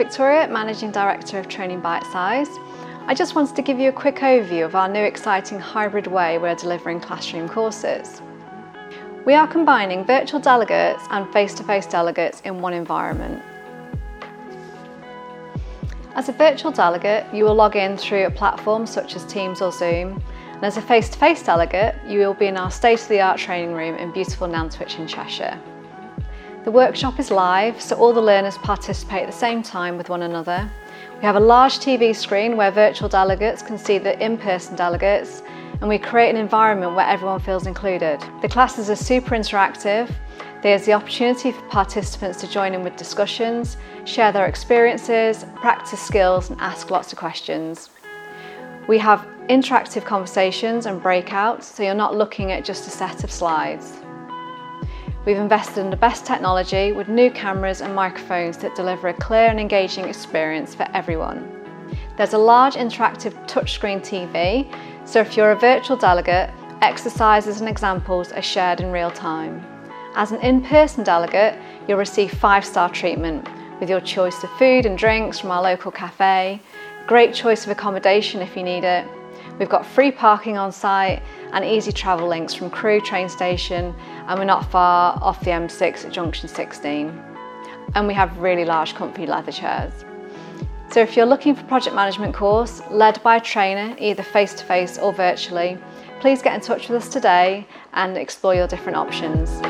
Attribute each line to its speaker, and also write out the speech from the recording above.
Speaker 1: Victoria, Managing Director of Training Bitesize. I just wanted to give you a quick overview of our new exciting hybrid way we're delivering classroom courses. We are combining virtual delegates and face-to-face delegates in one environment. As a virtual delegate, you will log in through a platform such as Teams or Zoom, and as a face-to-face -face delegate, you will be in our state-of-the-art training room in beautiful Nantwich in Cheshire. The workshop is live, so all the learners participate at the same time with one another. We have a large TV screen where virtual delegates can see the in-person delegates, and we create an environment where everyone feels included. The classes are super interactive. There's the opportunity for participants to join in with discussions, share their experiences, practice skills and ask lots of questions. We have interactive conversations and breakouts, so you're not looking at just a set of slides. We've invested in the best technology with new cameras and microphones that deliver a clear and engaging experience for everyone. There's a large interactive touchscreen TV, so if you're a virtual delegate, exercises and examples are shared in real time. As an in-person delegate, you'll receive five-star treatment with your choice of food and drinks from our local cafe, great choice of accommodation if you need it, We've got free parking on site and easy travel links from Crewe train station and we're not far off the M6 at junction 16. And we have really large comfy leather chairs. So if you're looking for project management course led by a trainer, either face-to-face -face or virtually, please get in touch with us today and explore your different options.